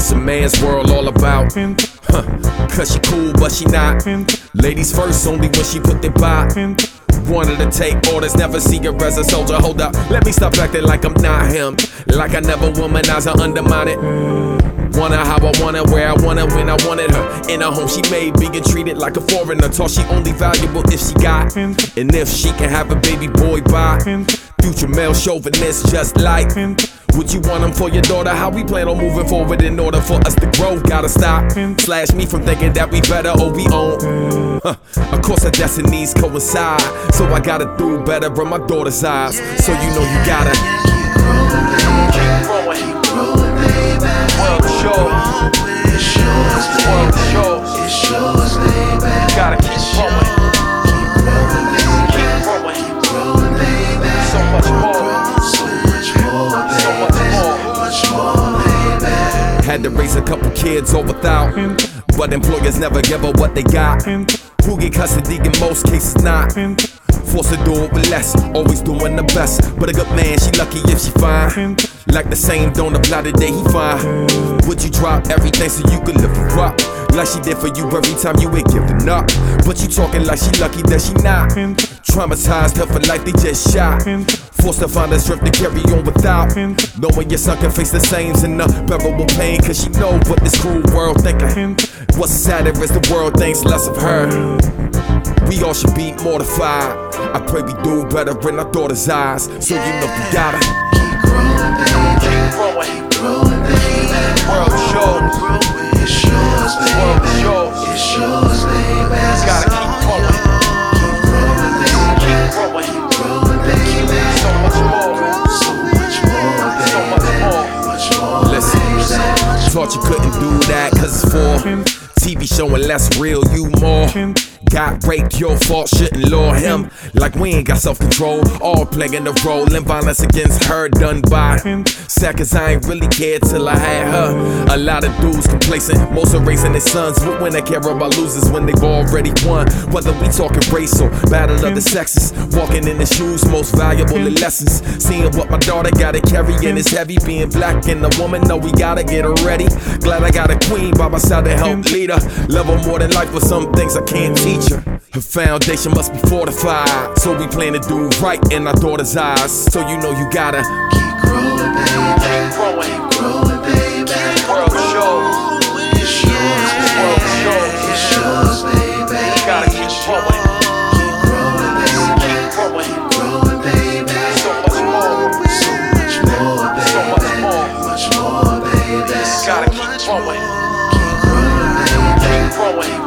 it's a man's world all about. Huh, cause she cool, but she not. Ladies first, only when she put their by. Wanted to take orders, never see her as a soldier. Hold up, let me stop acting like I'm not him. Like I never womanize or undermine it. Her how I her, where I her, when I wanted her. In a home she made, being treated like a foreigner. Taught she only valuable if she got. And if she can have a baby boy by. Future male chauvinist just like. Would you want him for your daughter? How we plan on moving forward in order for us to grow? Gotta stop. Slash me from thinking that we better or we own. Huh. Of course, our destinies coincide. So I gotta do better in my daughter's eyes. So you know you gotta. Keep growing. World shows. World Had to raise a couple kids all without. But employers never give her what they got. Who get custody in most cases not. Forced to do it with less, always doing the best. But a good man, she lucky if she fine. Like the same don't apply the day he fine. Would you drop everything so you could live her up? Like she did for you every time you ain't giving up. But you talking like she lucky that she not. Traumatized her for life, they just shot. Forced to find the strength to carry on without. Knowing your son can face the same and unbearable pain. Cause she know what this cruel world thinking. What's sadder is the world thinks less of her. We all should be mortified. I pray we do better in our daughter's eyes. So you know we gotta. You couldn't do that cause it's for TV showing less real, you more. Got raped, your fault, shouldn't lure him. Like we ain't got self control, all playing the role in violence against her done by. Seconds, I ain't really cared till I had her. A lot of dudes complacent, most are raising their sons. But when they care about losers when they've already won. Whether we talking race or battle of the sexes, walking in the shoes, most valuable in lessons. Seeing what my daughter gotta carry and it's heavy. Being black and a woman, know we gotta get her ready. Glad I got a queen by my side to help lead her. Love her more than life, but some things I can't teach her. Her foundation must be fortified. So we plan to do right in our daughter's eyes. So you know you gotta Keep growing. forward. Keep growing. Keep growing.